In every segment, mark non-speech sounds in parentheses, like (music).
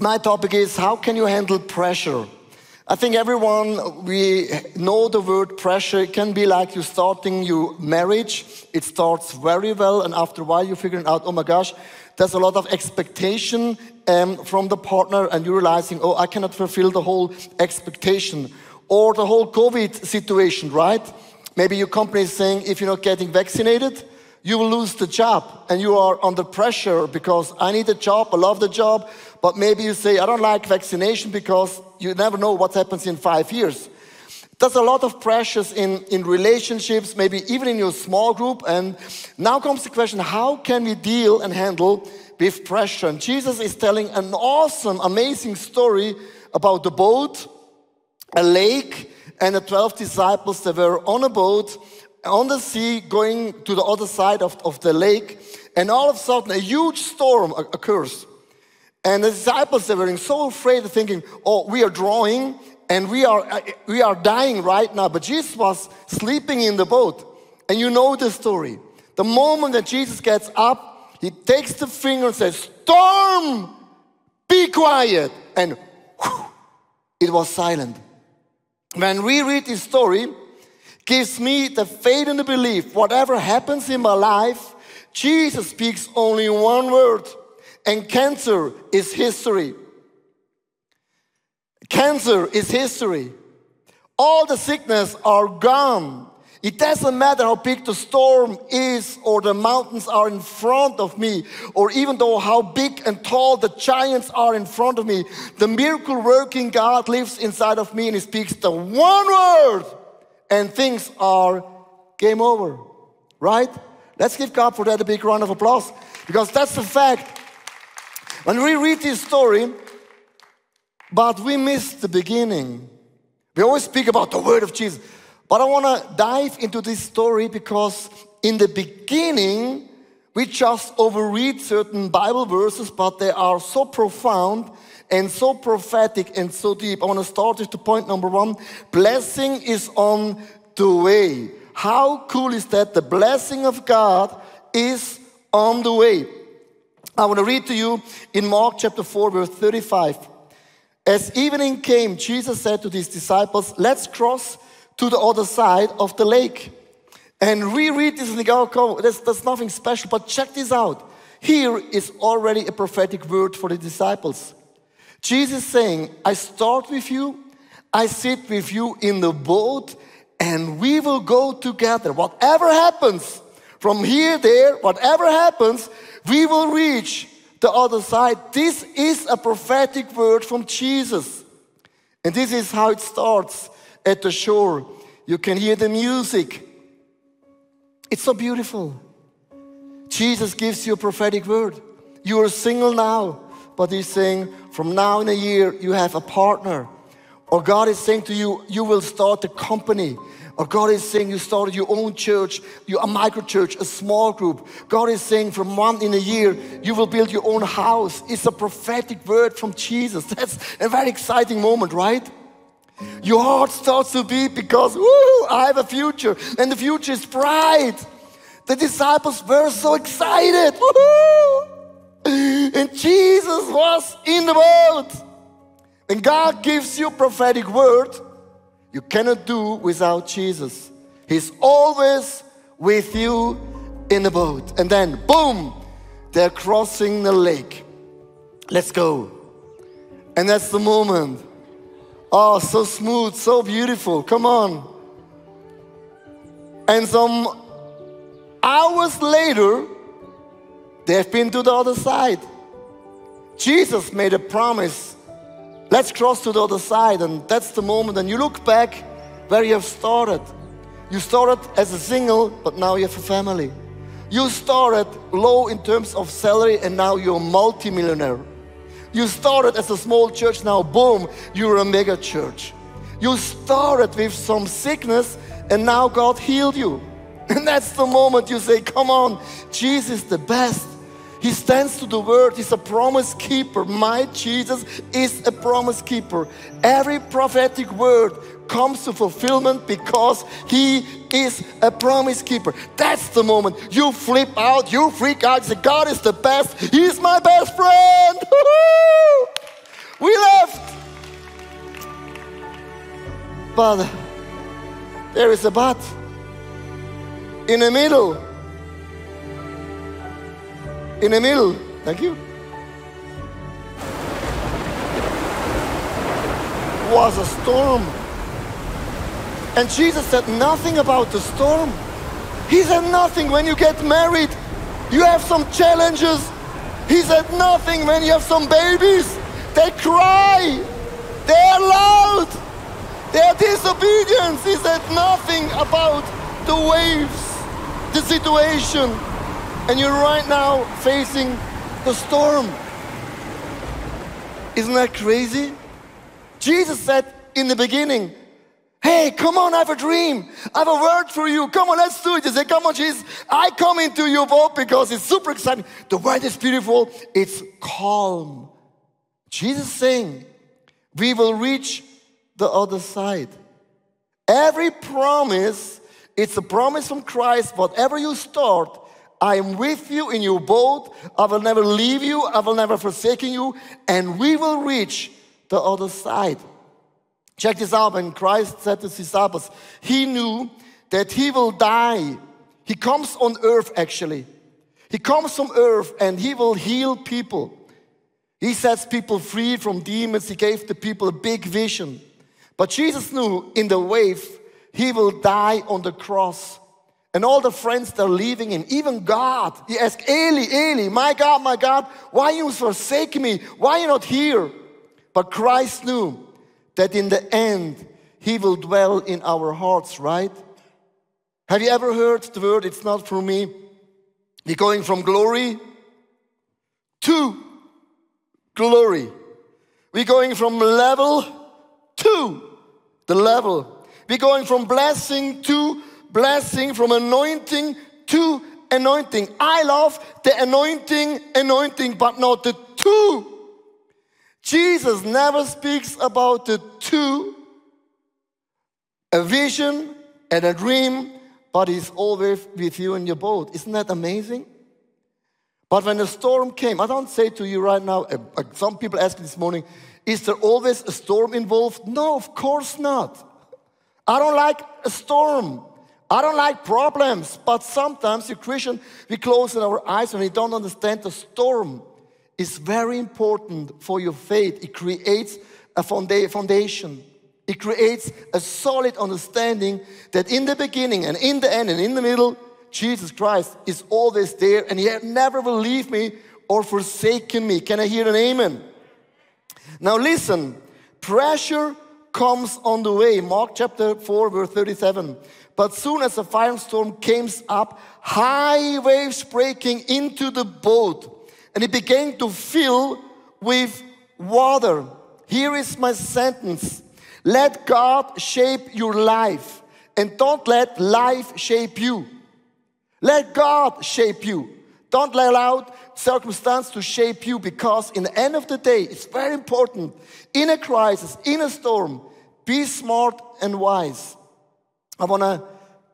my topic is how can you handle pressure? I think everyone, we know the word pressure. It can be like you starting your marriage. It starts very well, and after a while, you're figuring out, oh my gosh, there's a lot of expectation um, from the partner, and you're realizing, oh, I cannot fulfill the whole expectation. Or the whole COVID situation, right? Maybe your company is saying, if you're not getting vaccinated, you will lose the job and you are under pressure because I need a job, I love the job, but maybe you say, I don't like vaccination because you never know what happens in five years. There's a lot of pressures in, in relationships, maybe even in your small group. And now comes the question how can we deal and handle with pressure? And Jesus is telling an awesome, amazing story about the boat, a lake, and the 12 disciples that were on a boat on the sea going to the other side of, of the lake. And all of a sudden, a huge storm occurs. And the disciples, they were so afraid, thinking, oh, we are drawing and we are, uh, we are dying right now. But Jesus was sleeping in the boat. And you know the story. The moment that Jesus gets up, he takes the finger and says, Storm, be quiet. And whew, it was silent. When we read this story, gives me the faith and the belief whatever happens in my life, Jesus speaks only one word and cancer is history. Cancer is history. All the sickness are gone. It doesn't matter how big the storm is or the mountains are in front of me, or even though how big and tall the giants are in front of me, the miracle working God lives inside of me and He speaks the one word, and things are game over. Right? Let's give God for that a big round of applause because that's the fact. When we read this story, but we miss the beginning. We always speak about the word of Jesus. But I want to dive into this story because in the beginning, we just overread certain Bible verses, but they are so profound and so prophetic and so deep. I want to start with the point number one blessing is on the way. How cool is that? The blessing of God is on the way. I want to read to you in Mark chapter 4, verse 35. As evening came, Jesus said to his disciples, Let's cross to the other side of the lake. And reread this and go, oh, that's, that's nothing special, but check this out. Here is already a prophetic word for the disciples. Jesus saying, I start with you, I sit with you in the boat, and we will go together. Whatever happens, from here, there, whatever happens, we will reach the other side. This is a prophetic word from Jesus. And this is how it starts at the shore. You can hear the music. It's so beautiful. Jesus gives you a prophetic word. You are single now, but He's saying, from now in a year, you have a partner. Or God is saying to you, you will start a company. Or God is saying you started your own church, you, a micro church, a small group. God is saying from one in a year, you will build your own house. It's a prophetic word from Jesus. That's a very exciting moment, right? Your heart starts to beat because, woo, I have a future, and the future is bright. The disciples were so excited. And Jesus was in the boat. And God gives you prophetic word you cannot do without Jesus. He's always with you in the boat. And then, boom, they're crossing the lake. Let's go. And that's the moment. Oh, so smooth, so beautiful. Come on. And some hours later, they've been to the other side. Jesus made a promise Let's cross to the other side. And that's the moment. And you look back where you have started. You started as a single, but now you have a family. You started low in terms of salary, and now you're a multimillionaire. You started as a small church, now boom, you're a mega church. You started with some sickness, and now God healed you. (laughs) And that's the moment you say, Come on, Jesus the best. He stands to the word. He's a promise keeper. My Jesus is a promise keeper. Every prophetic word comes to fulfillment because He is a promise keeper. That's the moment you flip out, you freak out, you say, God is the best, He's my best friend. (laughs) we left. But there is a but in the middle. In the middle. Thank you. Was a storm. And Jesus said nothing about the storm. He said nothing when you get married. You have some challenges. He said nothing when you have some babies. They cry. They're loud. They're disobedience. He said nothing about the waves, the situation. And you're right now facing the storm. Isn't that crazy? Jesus said in the beginning, Hey, come on, I have a dream. I have a word for you. Come on, let's do it. He say, Come on, Jesus. I come into your boat because it's super exciting. The weather is beautiful. It's calm. Jesus saying, We will reach the other side. Every promise, it's a promise from Christ. Whatever you start, I am with you in your boat. I will never leave you. I will never forsake you. And we will reach the other side. Check this out. When Christ said to his disciples, he knew that he will die. He comes on earth actually. He comes from earth and he will heal people. He sets people free from demons. He gave the people a big vision. But Jesus knew in the wave, he will die on the cross. And all the friends that are leaving him, even God, he asked, Eli, Eli, my God, my God, why you forsake me? Why you not here? But Christ knew that in the end, He will dwell in our hearts, right? Have you ever heard the word, it's not for me? We're going from glory to glory. We're going from level to the level. We're going from blessing to blessing, from anointing to anointing. I love the anointing, anointing, but not the two Jesus never speaks about the two, a vision and a dream, but he's always with you in your boat. Isn't that amazing? But when the storm came, I don't say to you right now, uh, uh, some people ask this morning, is there always a storm involved? No, of course not. I don't like a storm. I don't like problems, but sometimes, you Christian, we close our eyes and we don't understand the storm is very important for your faith. It creates a foundation. It creates a solid understanding that in the beginning and in the end and in the middle, Jesus Christ is always there and He never will leave me or forsaken me. Can I hear an amen? Now listen, pressure comes on the way. Mark chapter 4, verse 37. But soon as a firestorm came up, high waves breaking into the boat and it began to fill with water. Here is my sentence let God shape your life and don't let life shape you. Let God shape you. Don't allow circumstance to shape you because in the end of the day, it's very important in a crisis, in a storm, be smart and wise. I want to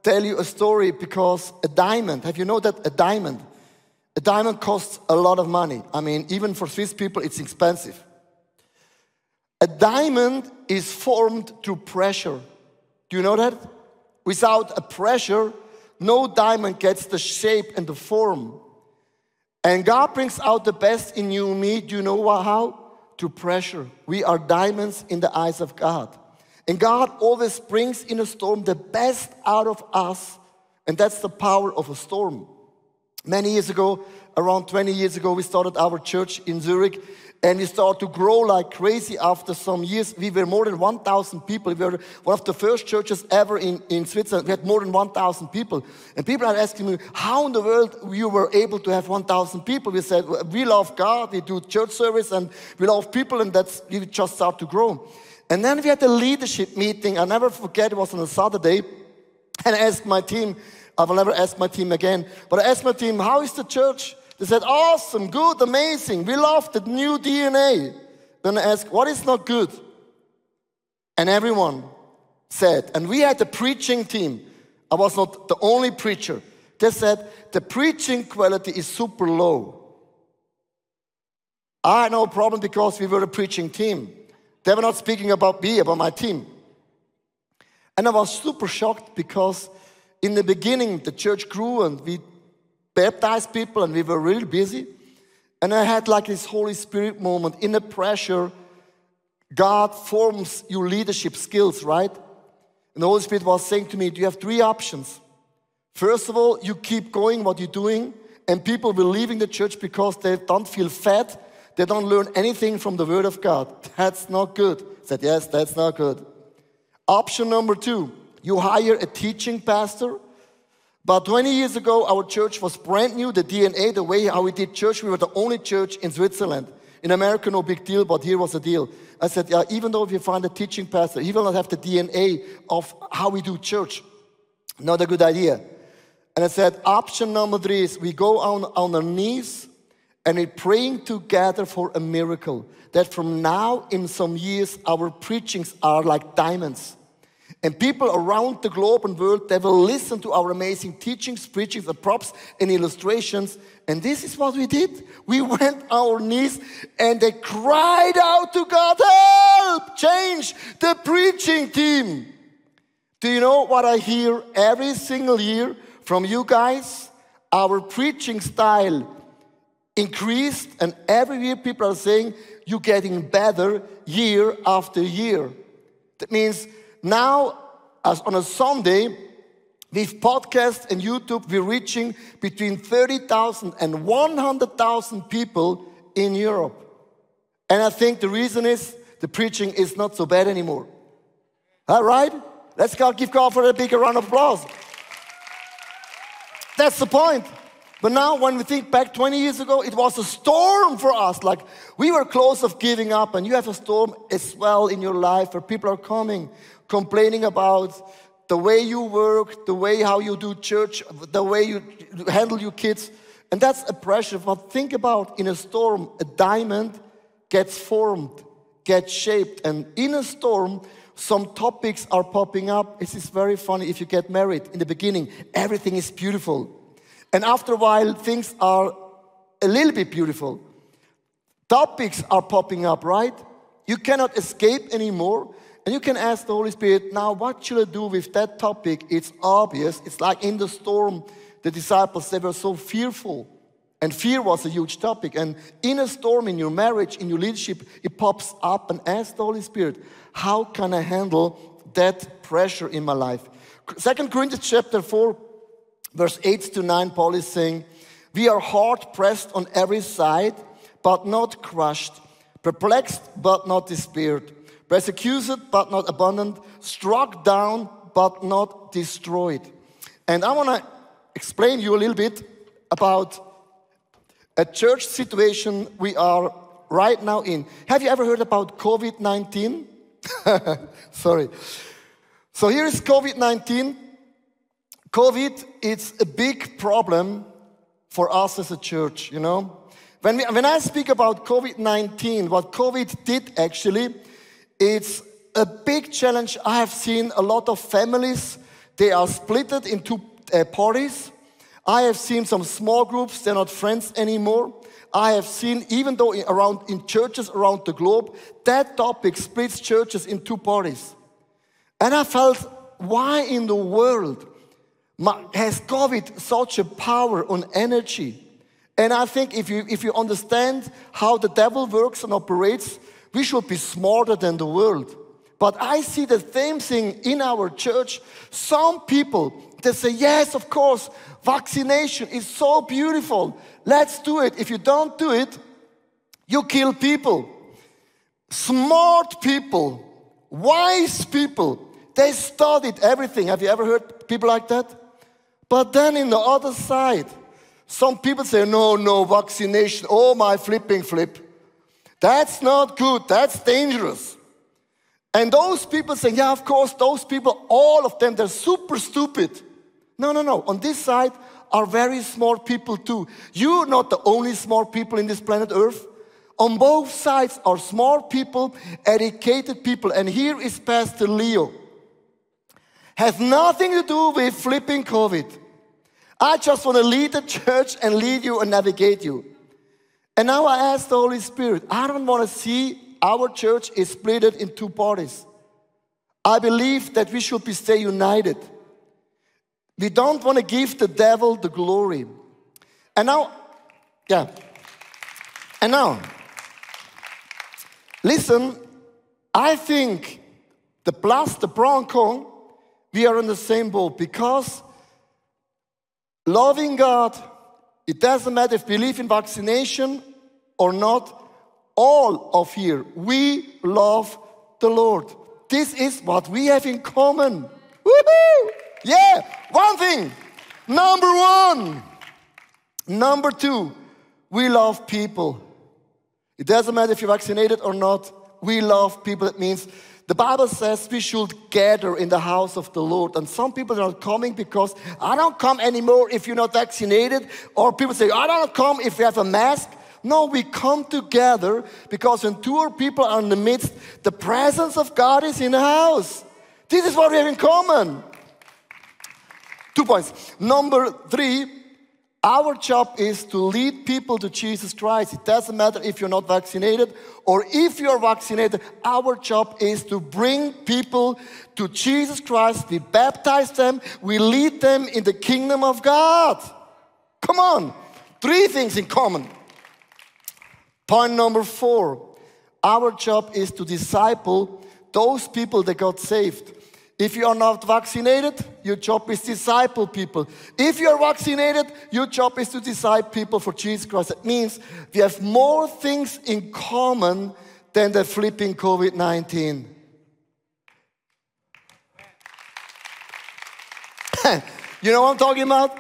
tell you a story because a diamond, have you know that a diamond diamond costs a lot of money. I mean, even for Swiss people, it's expensive. A diamond is formed through pressure. Do you know that? Without a pressure, no diamond gets the shape and the form. And God brings out the best in you and me. Do you know how? To pressure. We are diamonds in the eyes of God. And God always brings in a storm the best out of us. And that's the power of a storm. Many years ago, around 20 years ago, we started our church in Zurich and we started to grow like crazy after some years. We were more than 1,000 people. We were one of the first churches ever in, in Switzerland. We had more than 1,000 people. And people are asking me, how in the world you were able to have 1,000 people? We said, we love God, we do church service, and we love people, and that's, we just start to grow. And then we had a leadership meeting. I never forget, it was on a Saturday. And I asked my team, I will never ask my team again. But I asked my team, how is the church? They said, awesome, good, amazing. We love the new DNA. Then I asked, what is not good? And everyone said, and we had a preaching team. I was not the only preacher. They said, the preaching quality is super low. I had no problem because we were a preaching team. They were not speaking about me, about my team. And I was super shocked because in the beginning, the church grew and we baptized people and we were really busy. And I had like this Holy Spirit moment in the pressure. God forms your leadership skills, right? And the Holy Spirit was saying to me, Do you have three options? First of all, you keep going what you're doing, and people will leaving the church because they don't feel fed. They don't learn anything from the Word of God. (laughs) That's not good. I said, Yes, that's not good. Option number two, you hire a teaching pastor. About 20 years ago, our church was brand new, the DNA, the way how we did church. We were the only church in Switzerland. In America, no big deal, but here was a deal. I said, yeah, even though if you find a teaching pastor, he will not have the DNA of how we do church. Not a good idea. And I said, option number three is we go on, on our knees and we're praying together for a miracle. That from now in some years, our preachings are like diamonds. And people around the globe and world, they will listen to our amazing teachings, preachings, and props and illustrations. And this is what we did. We (laughs) went on our knees and they cried out to God, help, change the preaching team. Do you know what I hear every single year from you guys? Our preaching style increased, and every year people are saying you're getting better year after year. That means now, as on a Sunday, with podcasts and YouTube, we're reaching between 30,000 and 100,000 people in Europe. And I think the reason is the preaching is not so bad anymore. All right? Let's go give God for a bigger round of applause. That's the point. But now, when we think back 20 years ago, it was a storm for us. Like we were close of giving up, and you have a storm as well in your life where people are coming, complaining about the way you work, the way how you do church, the way you handle your kids. And that's a pressure. But think about in a storm, a diamond gets formed, gets shaped. And in a storm, some topics are popping up. This is very funny. If you get married in the beginning, everything is beautiful. And after a while, things are a little bit beautiful. Topics are popping up, right? You cannot escape anymore. And you can ask the Holy Spirit, now what should I do with that topic? It's obvious. It's like in the storm, the disciples, they were so fearful. And fear was a huge topic. And in a storm, in your marriage, in your leadership, it pops up and ask the Holy Spirit, how can I handle that pressure in my life? Second Corinthians chapter 4, verse 8 to 9, Paul is saying, We are hard pressed on every side, but not crushed, perplexed, but not despaired persecuted but not abandoned, struck down but not destroyed. And I want to explain you a little bit about a church situation we are right now in. Have you ever heard about COVID 19? (laughs) Sorry. So here is COVID 19. COVID, it's a big problem for us as a church, you know. When, we, when I speak about COVID 19, what COVID did actually, it's a big challenge. I have seen a lot of families, they are splitted into uh, parties. I have seen some small groups, they're not friends anymore. I have seen, even though around in churches around the globe, that topic splits churches in two parties. And I felt, why in the world has COVID such a power on energy? And I think if you, if you understand how the devil works and operates, we should be smarter than the world. But I see the same thing in our church. Some people, they say, yes, of course, vaccination is so beautiful. Let's do it. If you don't do it, you kill people. Smart people, wise people, they studied everything. Have you ever heard people like that? But then in the other side, some people say, no, no, vaccination. Oh, my flipping flip. That's not good. That's dangerous. And those people say, yeah, of course, those people, all of them, they're super stupid. No, no, no. On this side are very smart people too. You're not the only smart people in this planet Earth. On both sides are smart people, educated people. And here is Pastor Leo. Has nothing to do with flipping COVID. I just want to lead the church and lead you and navigate you. And now I ask the Holy Spirit, I don't want to see our church is split in two parties. I believe that we should be stay united. We don't want to give the devil the glory. And now, yeah. And now, listen, I think the plus, the Bronco, we are in the same boat because loving God, it doesn't matter if we believe in vaccination or not, all of here, we love the Lord. This is what we have in common. Woohoo! Yeah, one thing. Number one. Number two, we love people. It doesn't matter if you're vaccinated or not, we love people. It means the Bible says we should gather in the house of the Lord. And some people are not coming because I don't come anymore if you're not vaccinated. Or people say, I don't come if you have a mask. No, we come together because when two or people are in the midst, the presence of God is in the house. This is what we have in common. Two points. Number three, our job is to lead people to Jesus Christ. It doesn't matter if you're not vaccinated or if you're vaccinated. Our job is to bring people to Jesus Christ. We baptize them, we lead them in the kingdom of God. Come on. Three things in common. Point number four our job is to disciple those people that got saved. If you are not vaccinated, your job is disciple people. If you are vaccinated, your job is to disciple people for Jesus Christ. It means we have more things in common than the flipping COVID 19. (laughs) you know what I'm talking about?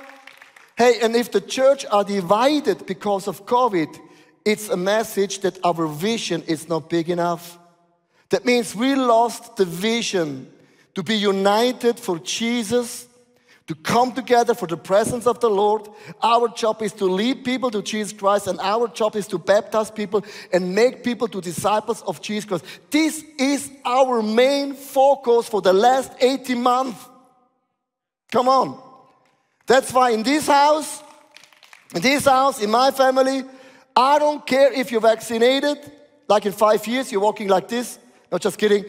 Hey, and if the church are divided because of COVID, it's a message that our vision is not big enough. That means we lost the vision to be united for Jesus, to come together for the presence of the Lord. Our job is to lead people to Jesus Christ, and our job is to baptize people and make people to disciples of Jesus Christ. This is our main focus for the last 18 months. Come on. That's why in this house, in this house, in my family, I don't care if you're vaccinated, like in five years, you're walking like this. Not just kidding.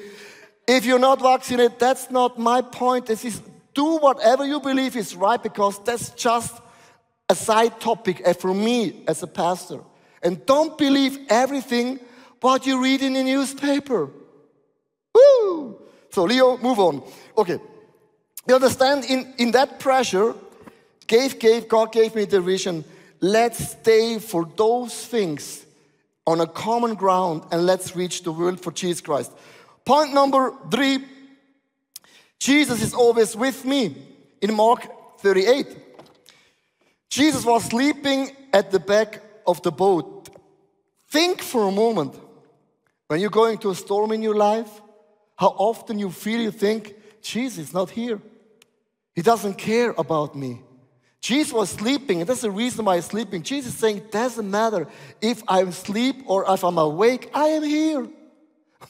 If you're not vaccinated, that's not my point. This is do whatever you believe is right because that's just a side topic for me as a pastor. And don't believe everything what you read in the newspaper. Woo! So, Leo, move on. Okay. You understand, in, in that pressure, gave, gave, God gave me the vision. Let's stay for those things on a common ground and let's reach the world for Jesus Christ. Point number three Jesus is always with me in Mark 38. Jesus was sleeping at the back of the boat. Think for a moment when you're going to a storm in your life, how often you feel you think, Jesus is not here. He doesn't care about me. Jesus was sleeping, and that's the reason why he's sleeping. Jesus is saying, it doesn't matter if I'm asleep or if I'm awake, I am here.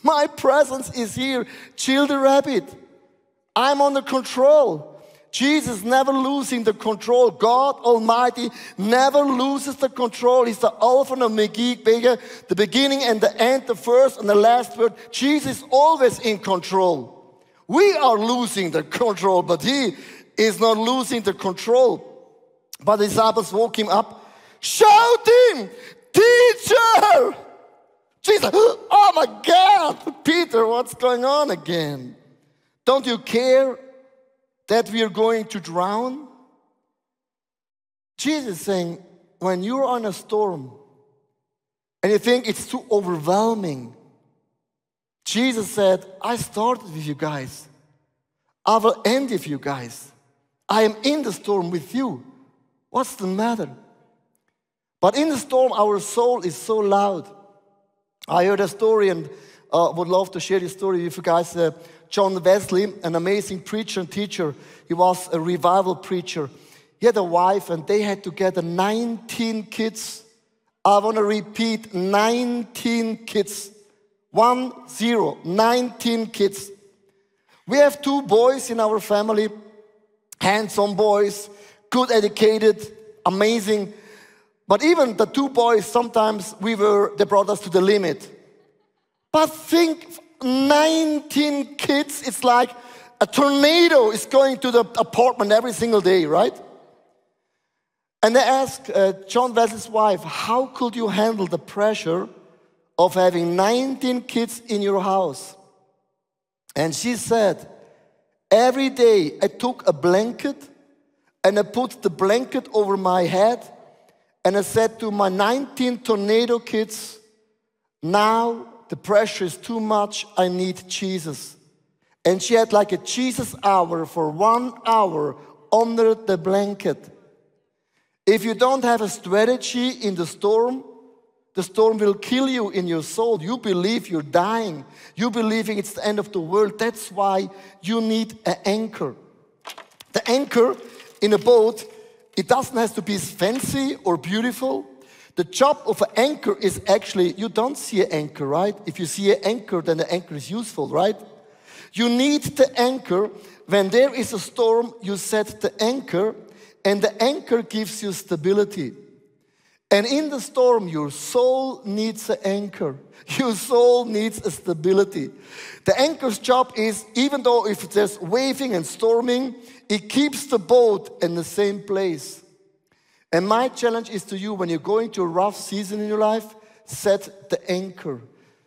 My presence is here. Chill the rabbit. I'm under control. Jesus never losing the control. God Almighty never loses the control. He's the Alpha and Omega, the beginning and the end, the first and the last word. Jesus is always in control. We are losing the control, but He is not losing the control. But the disciples woke him up, shouting, Teacher! Jesus, oh my God, Peter, what's going on again? Don't you care that we are going to drown? Jesus saying, when you're on a storm and you think it's too overwhelming, Jesus said, I started with you guys. I will end with you guys. I am in the storm with you. What's the matter? But in the storm, our soul is so loud. I heard a story and uh, would love to share this story with you guys. Uh, John Wesley, an amazing preacher and teacher, he was a revival preacher. He had a wife and they had together 19 kids. I want to repeat 19 kids. One, zero, 19 kids. We have two boys in our family, handsome boys, good educated, amazing. But even the two boys, sometimes we were, they brought us to the limit. But think 19 kids. It's like a tornado is going to the apartment every single day, right? And they asked uh, John Wesley's wife, How could you handle the pressure of having 19 kids in your house? And she said, Every day I took a blanket and I put the blanket over my head and I said to my 19 tornado kids, Now the pressure is too much, I need Jesus. And she had like a Jesus hour for one hour under the blanket. If you don't have a strategy in the storm, the storm will kill you in your soul. You believe you're dying. You believing it's the end of the world. That's why you need an anchor. The anchor in a boat, it doesn't have to be fancy or beautiful. The job of an anchor is actually, you don't see an anchor, right? If you see an anchor, then the anchor is useful, right? You need the anchor. When there is a storm, you set the anchor, and the anchor gives you stability. And in the storm, your soul needs an anchor. (laughs) Your soul needs a stability. The anchor's job is, even though if there's waving and storming, it keeps the boat in the same place. And my challenge is to you when you're going through a rough season in your life, set the anchor.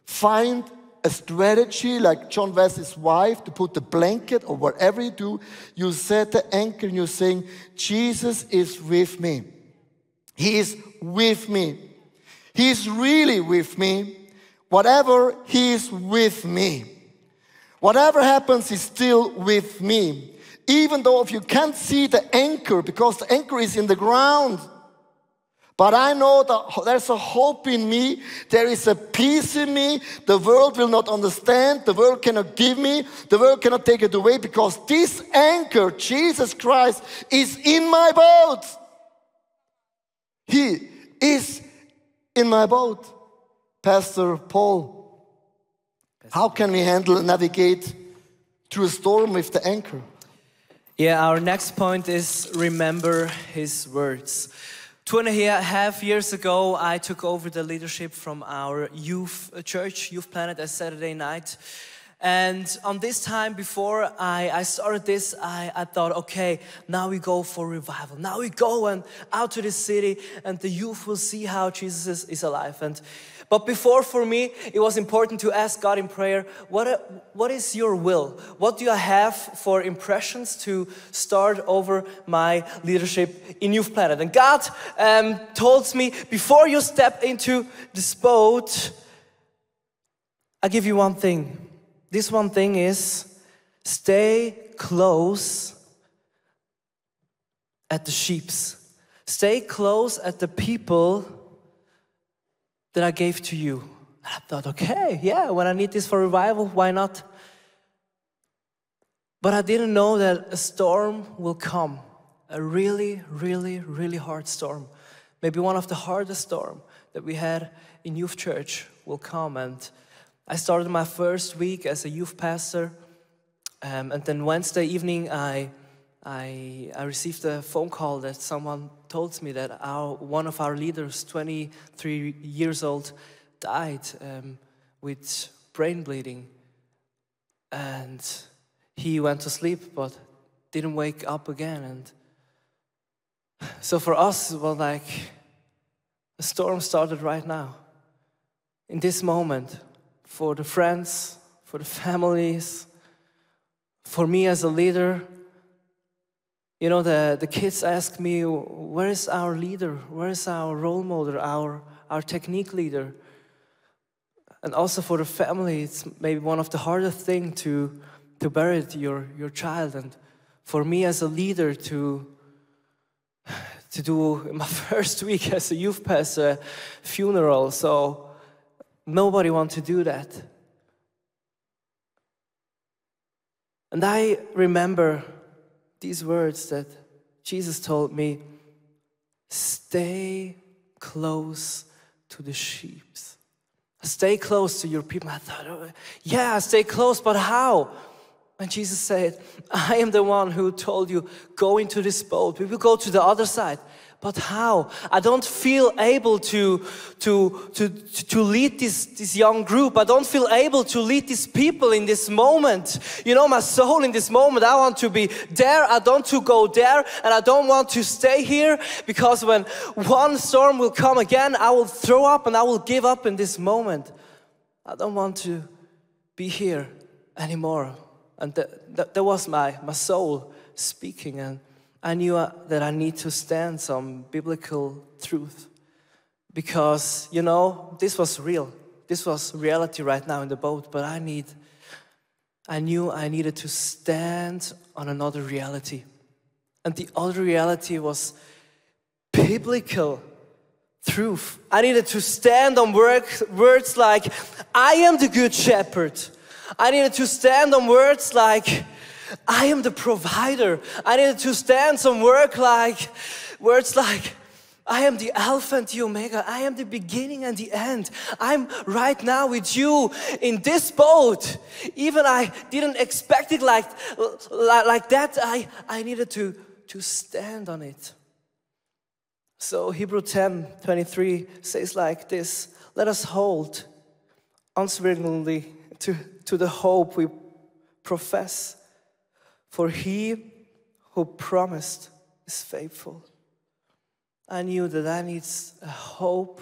Find a strategy like John Wesley's wife to put the blanket or whatever you do, you set the anchor and you're saying, Jesus is with me. He is with me. He is really with me. Whatever, He is with me. Whatever happens, He's still with me. Even though if you can't see the anchor, because the anchor is in the ground, but I know that there's a hope in me. There is a peace in me. The world will not understand. The world cannot give me. The world cannot take it away because this anchor, Jesus Christ, is in my boat. He is in my boat. Pastor Paul, how can we handle and navigate through a storm with the anchor? Yeah, our next point is remember his words. Two and a half years ago, I took over the leadership from our youth uh, church, Youth Planet, at Saturday night. And on this time before I, I started this, I, I thought, okay, now we go for revival. Now we go and out to the city, and the youth will see how Jesus is, is alive. And but before, for me, it was important to ask God in prayer, what, what is your will? What do I have for impressions to start over my leadership in Youth Planet? And God um, told me, before you step into this boat, I give you one thing. This one thing is stay close at the sheeps. Stay close at the people that I gave to you. And I thought, okay, yeah, when I need this for revival, why not? But I didn't know that a storm will come. A really, really, really hard storm. Maybe one of the hardest storm that we had in youth church will come. And I started my first week as a youth pastor. Um, and then Wednesday evening, I I, I received a phone call that someone told me that our, one of our leaders, 23 years old, died um, with brain bleeding. And he went to sleep but didn't wake up again. And so for us, it was like a storm started right now. In this moment, for the friends, for the families, for me as a leader, you know, the, the kids ask me, where is our leader? Where is our role model, our, our technique leader? And also for the family, it's maybe one of the hardest things to, to bury your, your child. And for me as a leader to, to do my (laughs) first week as a youth pastor funeral, so nobody wants to do that. And I remember these words that Jesus told me stay close to the sheep. Stay close to your people. I thought, oh, yeah, stay close, but how? And Jesus said, I am the one who told you, go into this boat. We will go to the other side. But how? I don't feel able to, to, to, to lead this, this young group. I don't feel able to lead these people in this moment. You know, my soul in this moment, I want to be there. I don't want to go there. And I don't want to stay here because when one storm will come again, I will throw up and I will give up in this moment. I don't want to be here anymore. And that, that, was my, my soul speaking. And I knew uh, that I need to stand some biblical truth because, you know, this was real. This was reality right now in the boat, but I need, I knew I needed to stand on another reality. And the other reality was biblical truth. I needed to stand on work, words like, I am the good shepherd. I needed to stand on words like, I am the provider. I needed to stand some work like words like I am the Alpha and the Omega. I am the beginning and the end. I'm right now with you in this boat. Even I didn't expect it like, like that. I, I needed to, to stand on it. So Hebrew 10 23 says like this Let us hold unswervingly to, to the hope we profess for he who promised is faithful. I knew that I need a hope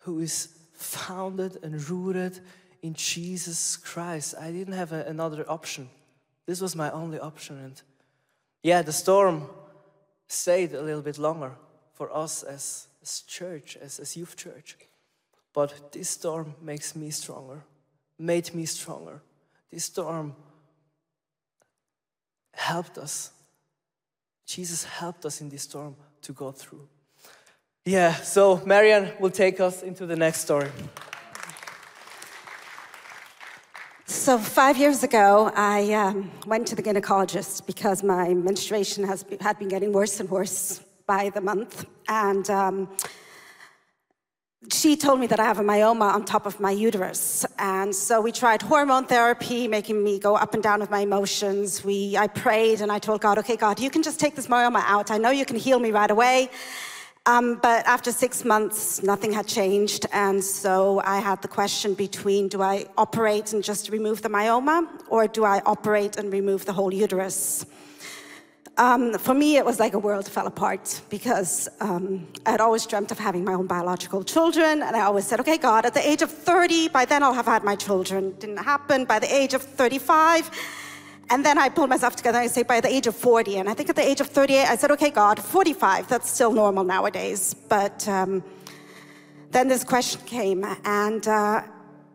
who is founded and rooted in Jesus Christ. I didn't have a, another option. This was my only option. And yeah, the storm stayed a little bit longer for us as, as church, as, as youth church. But this storm makes me stronger, made me stronger. This storm helped us. Jesus helped us in this storm to go through. Yeah, so Marianne will take us into the next story. So, five years ago, I um, went to the gynecologist because my menstruation has had been getting worse and worse by the month. And um, she told me that I have a myoma on top of my uterus. And so we tried hormone therapy, making me go up and down with my emotions. We, I prayed and I told God, okay, God, you can just take this myoma out. I know you can heal me right away. Um, but after six months, nothing had changed. And so I had the question between do I operate and just remove the myoma, or do I operate and remove the whole uterus? Um, for me, it was like a world fell apart because um, I had always dreamt of having my own biological children, and I always said, "Okay, God, at the age of 30, by then I'll have had my children." Didn't happen. By the age of 35, and then I pulled myself together and I say, by the age of 40, and I think at the age of 38, I said, "Okay, God, 45. That's still normal nowadays." But um, then this question came, and uh,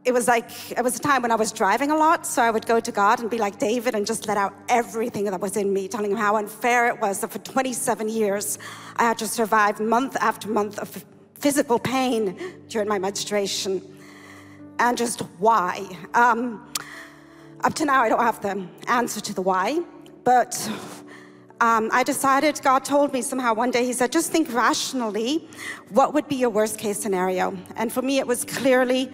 it was like, it was a time when I was driving a lot, so I would go to God and be like David and just let out everything that was in me, telling him how unfair it was that for 27 years I had to survive month after month of physical pain during my menstruation. And just why. Um, up to now, I don't have the answer to the why, but um, I decided, God told me somehow one day, He said, just think rationally, what would be your worst case scenario? And for me, it was clearly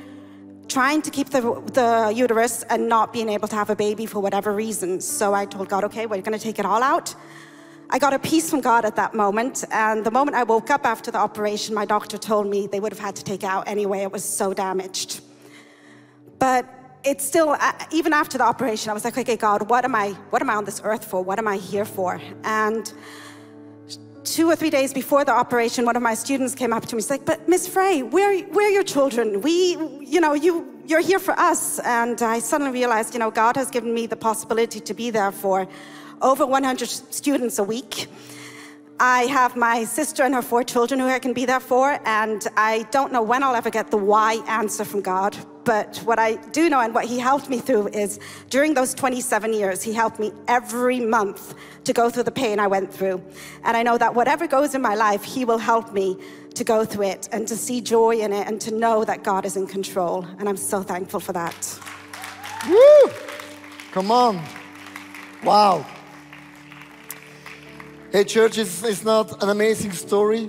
trying to keep the, the uterus and not being able to have a baby for whatever reasons. So I told God, okay, we're going to take it all out. I got a peace from God at that moment. And the moment I woke up after the operation, my doctor told me they would have had to take it out anyway. It was so damaged. But it's still, uh, even after the operation, I was like, okay, God, what am I, what am I on this earth for? What am I here for? And two or three days before the operation, one of my students came up to me. She's like, "But Miss Frey, we're we're your children. We, you know, you you're here for us." And I suddenly realized, you know, God has given me the possibility to be there for over 100 students a week. I have my sister and her four children who I can be there for, and I don't know when I'll ever get the why answer from God. But what I do know and what He helped me through is during those 27 years, He helped me every month to go through the pain I went through. And I know that whatever goes in my life, He will help me to go through it and to see joy in it and to know that God is in control. And I'm so thankful for that. Woo! Come on. Wow. Hey, church, it's, not an amazing story.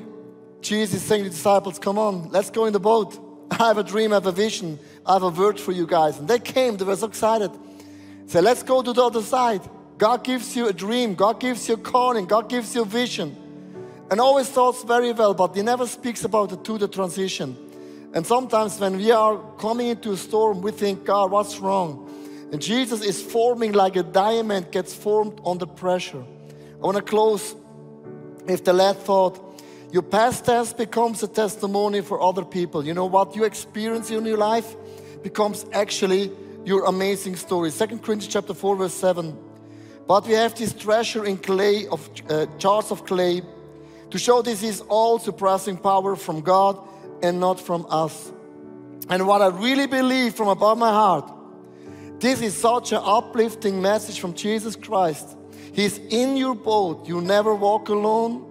Jesus is saying to the disciples, Come on, let's go in the boat. I have a dream, I have a vision, I have a word for you guys. And they came, they were so excited. Say, let's go to the other side. God gives you a dream, God gives you a calling, God gives you a vision. and always thoughts very well, but he never speaks about the to the transition. And sometimes when we are coming into a storm, we think, God, what's wrong? And Jesus is forming like a diamond gets formed under pressure. I want to close with the last thought. Your past test becomes a testimony for other people. You know what you experience in your life becomes actually your amazing story. Second Corinthians chapter 4, verse 7. But we have this treasure in clay of uh, jars of clay to show this is all surpassing power from God and not from us. And what I really believe from above my heart, this is such an uplifting message from Jesus Christ. He's in your boat. You never walk alone.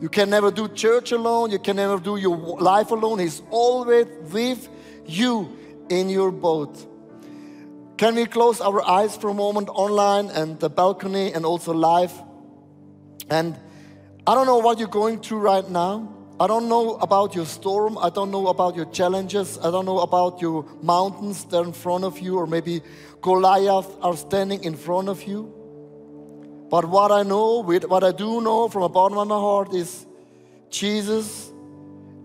You can never do church alone. You can never do your life alone. He's always with you in your boat. Can we close our eyes for a moment online and the balcony and also live? And I don't know what you're going through right now. I don't know about your storm. I don't know about your challenges. I don't know about your mountains that are in front of you, or maybe Goliath are standing in front of you. But what I know, what I do know from the bottom of my heart is Jesus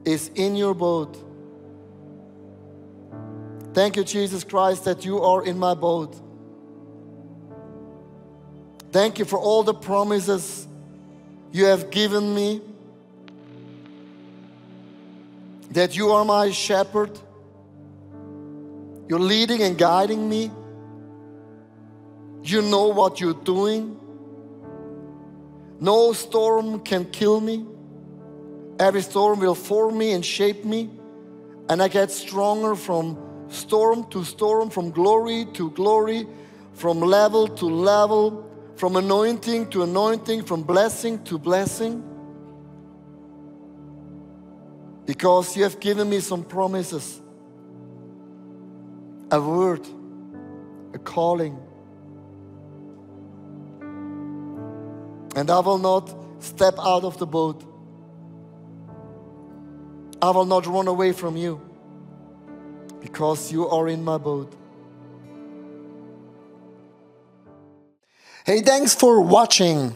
is in your boat. Thank you, Jesus Christ, that you are in my boat. Thank you for all the promises you have given me. That you are my shepherd. You're leading and guiding me. You know what you're doing. No storm can kill me. Every storm will form me and shape me. And I get stronger from storm to storm, from glory to glory, from level to level, from anointing to anointing, from blessing to blessing. Because you have given me some promises, a word, a calling. And I will not step out of the boat. I will not run away from you because you are in my boat. Hey, thanks for watching.